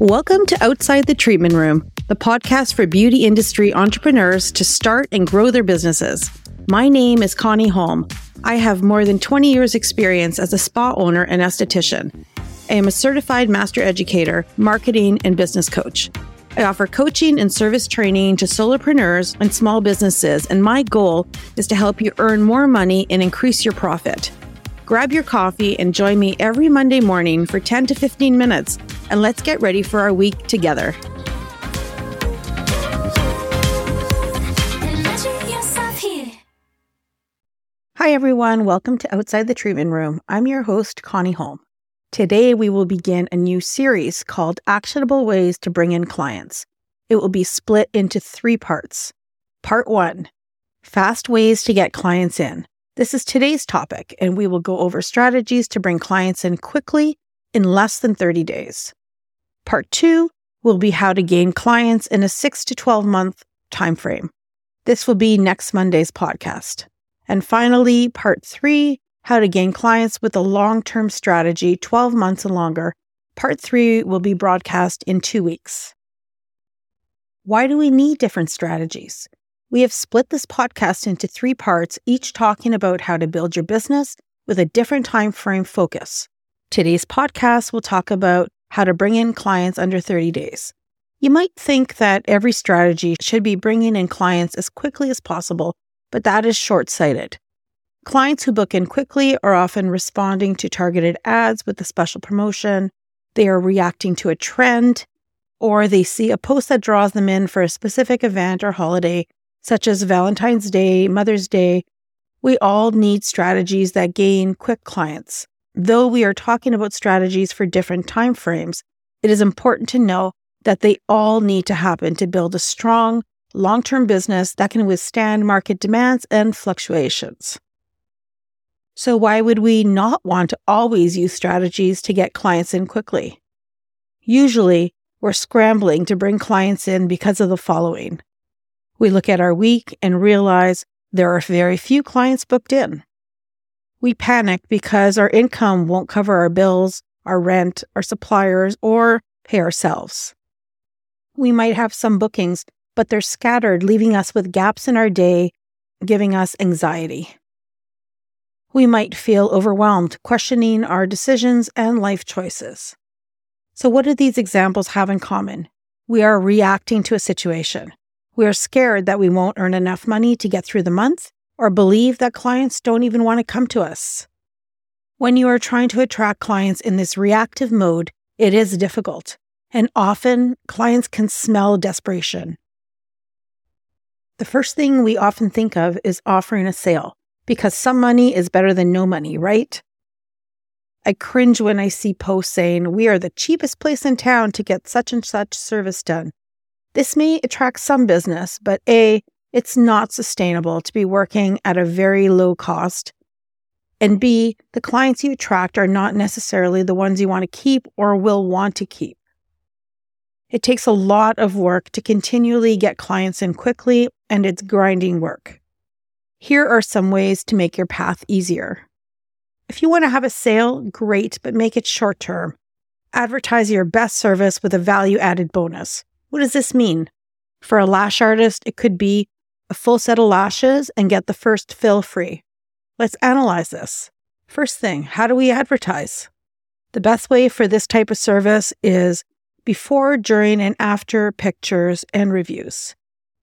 Welcome to Outside the Treatment Room, the podcast for beauty industry entrepreneurs to start and grow their businesses. My name is Connie Holm. I have more than 20 years' experience as a spa owner and esthetician. I am a certified master educator, marketing, and business coach. I offer coaching and service training to solopreneurs and small businesses, and my goal is to help you earn more money and increase your profit. Grab your coffee and join me every Monday morning for 10 to 15 minutes, and let's get ready for our week together. Hi, everyone. Welcome to Outside the Treatment Room. I'm your host, Connie Holm. Today, we will begin a new series called Actionable Ways to Bring in Clients. It will be split into three parts. Part one Fast Ways to Get Clients In. This is today's topic, and we will go over strategies to bring clients in quickly in less than 30 days. Part two will be how to gain clients in a 6 to 12 month time frame. This will be next Monday's podcast. And finally, part three how to gain clients with a long term strategy, 12 months and longer. Part three will be broadcast in two weeks. Why do we need different strategies? We have split this podcast into three parts, each talking about how to build your business with a different time frame focus. Today's podcast will talk about how to bring in clients under 30 days. You might think that every strategy should be bringing in clients as quickly as possible, but that is short sighted. Clients who book in quickly are often responding to targeted ads with a special promotion. They are reacting to a trend, or they see a post that draws them in for a specific event or holiday, such as Valentine's Day, Mother's Day. We all need strategies that gain quick clients. Though we are talking about strategies for different time frames, it is important to know that they all need to happen to build a strong, long term business that can withstand market demands and fluctuations. So, why would we not want to always use strategies to get clients in quickly? Usually, we're scrambling to bring clients in because of the following. We look at our week and realize there are very few clients booked in. We panic because our income won't cover our bills, our rent, our suppliers, or pay ourselves. We might have some bookings, but they're scattered, leaving us with gaps in our day, giving us anxiety. We might feel overwhelmed, questioning our decisions and life choices. So, what do these examples have in common? We are reacting to a situation. We are scared that we won't earn enough money to get through the month or believe that clients don't even want to come to us. When you are trying to attract clients in this reactive mode, it is difficult, and often clients can smell desperation. The first thing we often think of is offering a sale because some money is better than no money, right? I cringe when I see posts saying, We are the cheapest place in town to get such and such service done. This may attract some business, but A, it's not sustainable to be working at a very low cost. And B, the clients you attract are not necessarily the ones you want to keep or will want to keep. It takes a lot of work to continually get clients in quickly, and it's grinding work. Here are some ways to make your path easier. If you want to have a sale, great, but make it short term. Advertise your best service with a value added bonus. What does this mean? For a lash artist, it could be a full set of lashes and get the first fill free. Let's analyze this. First thing, how do we advertise? The best way for this type of service is before, during, and after pictures and reviews.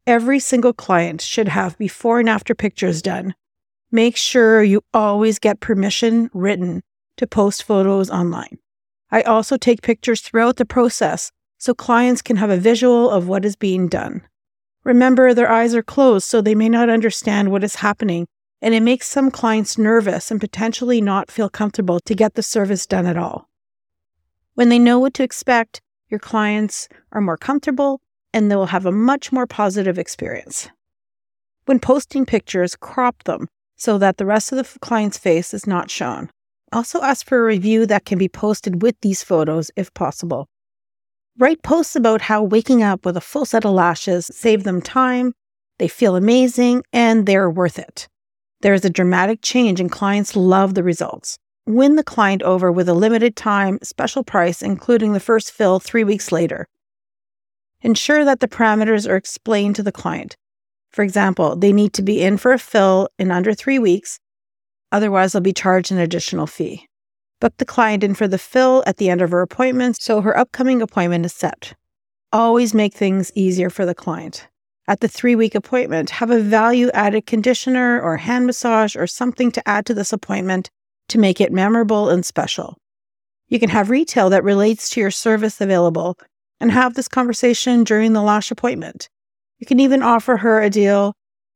Every single client should have before and after pictures done. Make sure you always get permission written to post photos online. I also take pictures throughout the process so clients can have a visual of what is being done. Remember, their eyes are closed, so they may not understand what is happening, and it makes some clients nervous and potentially not feel comfortable to get the service done at all. When they know what to expect, your clients are more comfortable and they will have a much more positive experience. When posting pictures, crop them so that the rest of the client's face is not shown. Also, ask for a review that can be posted with these photos if possible. Write posts about how waking up with a full set of lashes saved them time, they feel amazing, and they're worth it. There is a dramatic change, and clients love the results. win the client over with a limited time special price, including the first fill three weeks later. Ensure that the parameters are explained to the client. For example, they need to be in for a fill in under three weeks, otherwise, they'll be charged an additional fee. Book the client in for the fill at the end of her appointment so her upcoming appointment is set. Always make things easier for the client. At the three week appointment, have a value added conditioner or hand massage or something to add to this appointment to make it memorable and special. You can have retail that relates to your service available and have this conversation during the lash appointment. You can even offer her a deal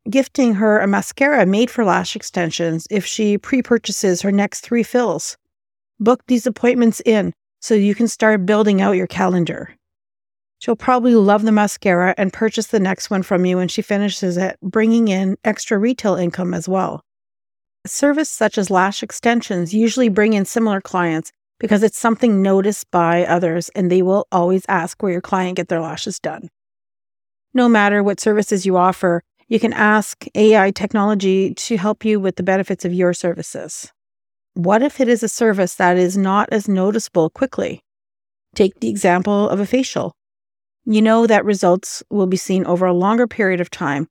gifting her a mascara made for lash extensions if she pre purchases her next three fills. Book these appointments in so you can start building out your calendar. She'll probably love the mascara and purchase the next one from you when she finishes it, bringing in extra retail income as well. A service such as lash extensions usually bring in similar clients because it's something noticed by others and they will always ask where your client get their lashes done. No matter what services you offer, you can ask AI technology to help you with the benefits of your services. What if it is a service that is not as noticeable quickly? Take the example of a facial. You know that results will be seen over a longer period of time,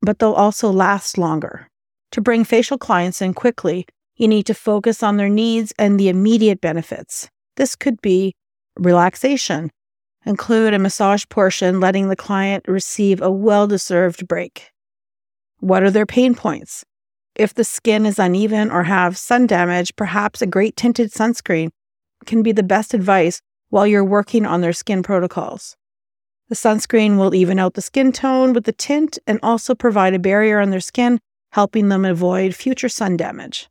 but they'll also last longer. To bring facial clients in quickly, you need to focus on their needs and the immediate benefits. This could be relaxation, include a massage portion, letting the client receive a well deserved break. What are their pain points? If the skin is uneven or have sun damage, perhaps a great tinted sunscreen can be the best advice while you're working on their skin protocols. The sunscreen will even out the skin tone with the tint and also provide a barrier on their skin, helping them avoid future sun damage.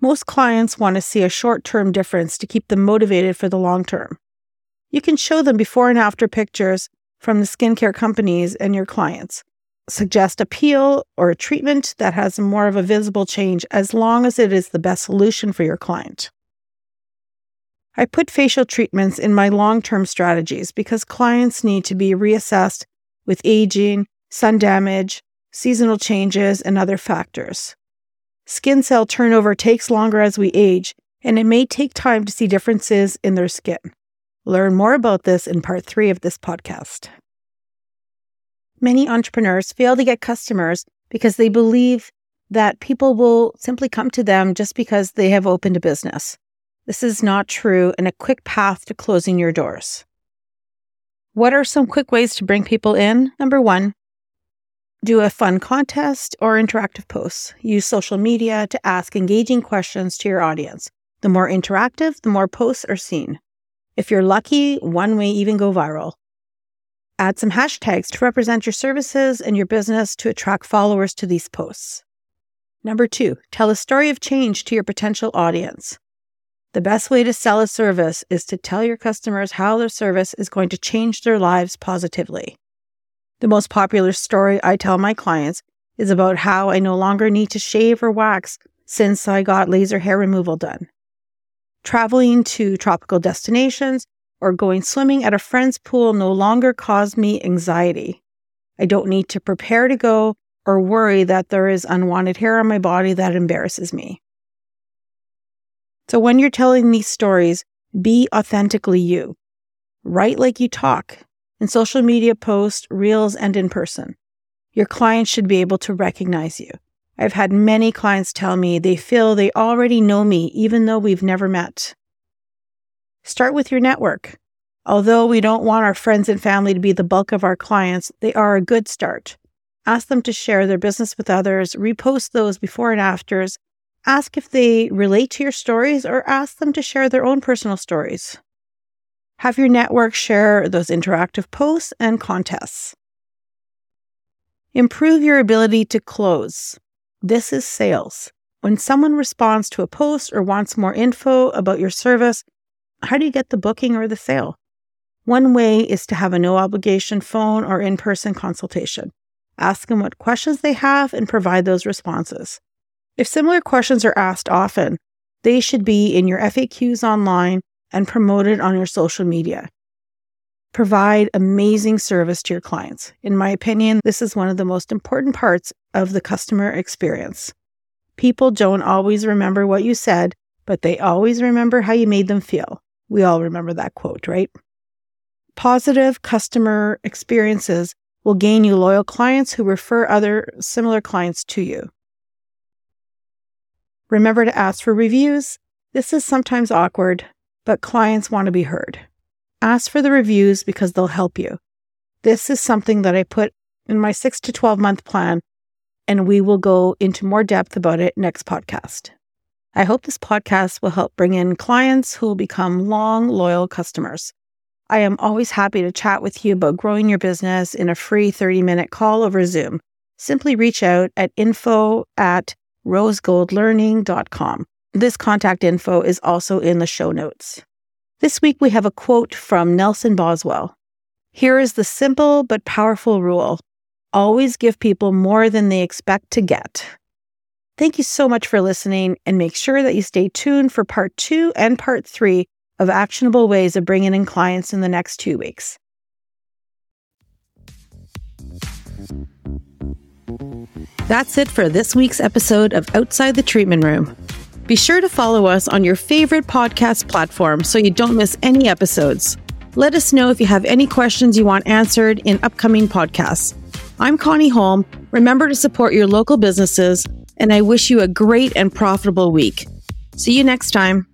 Most clients want to see a short term difference to keep them motivated for the long term. You can show them before and after pictures from the skincare companies and your clients. Suggest a peel or a treatment that has more of a visible change as long as it is the best solution for your client. I put facial treatments in my long term strategies because clients need to be reassessed with aging, sun damage, seasonal changes, and other factors. Skin cell turnover takes longer as we age, and it may take time to see differences in their skin. Learn more about this in part three of this podcast. Many entrepreneurs fail to get customers because they believe that people will simply come to them just because they have opened a business. This is not true and a quick path to closing your doors. What are some quick ways to bring people in? Number one, do a fun contest or interactive posts. Use social media to ask engaging questions to your audience. The more interactive, the more posts are seen. If you're lucky, one may even go viral. Add some hashtags to represent your services and your business to attract followers to these posts. Number two, tell a story of change to your potential audience. The best way to sell a service is to tell your customers how their service is going to change their lives positively. The most popular story I tell my clients is about how I no longer need to shave or wax since I got laser hair removal done. Traveling to tropical destinations or going swimming at a friend's pool no longer cause me anxiety. I don't need to prepare to go or worry that there is unwanted hair on my body that embarrasses me. So when you're telling these stories, be authentically you. Write like you talk in social media posts, reels, and in person. Your clients should be able to recognize you. I've had many clients tell me they feel they already know me even though we've never met. Start with your network. Although we don't want our friends and family to be the bulk of our clients, they are a good start. Ask them to share their business with others, repost those before and afters, Ask if they relate to your stories or ask them to share their own personal stories. Have your network share those interactive posts and contests. Improve your ability to close. This is sales. When someone responds to a post or wants more info about your service, how do you get the booking or the sale? One way is to have a no obligation phone or in person consultation. Ask them what questions they have and provide those responses. If similar questions are asked often, they should be in your FAQs online and promoted on your social media. Provide amazing service to your clients. In my opinion, this is one of the most important parts of the customer experience. People don't always remember what you said, but they always remember how you made them feel. We all remember that quote, right? Positive customer experiences will gain you loyal clients who refer other similar clients to you. Remember to ask for reviews. This is sometimes awkward, but clients want to be heard. Ask for the reviews because they'll help you. This is something that I put in my six to 12 month plan, and we will go into more depth about it next podcast. I hope this podcast will help bring in clients who will become long, loyal customers. I am always happy to chat with you about growing your business in a free 30 minute call over Zoom. Simply reach out at info at rosegoldlearning.com. This contact info is also in the show notes. This week we have a quote from Nelson Boswell. Here is the simple but powerful rule always give people more than they expect to get. Thank you so much for listening, and make sure that you stay tuned for part two and part three of actionable ways of bringing in clients in the next two weeks. That's it for this week's episode of Outside the Treatment Room. Be sure to follow us on your favorite podcast platform so you don't miss any episodes. Let us know if you have any questions you want answered in upcoming podcasts. I'm Connie Holm. Remember to support your local businesses, and I wish you a great and profitable week. See you next time.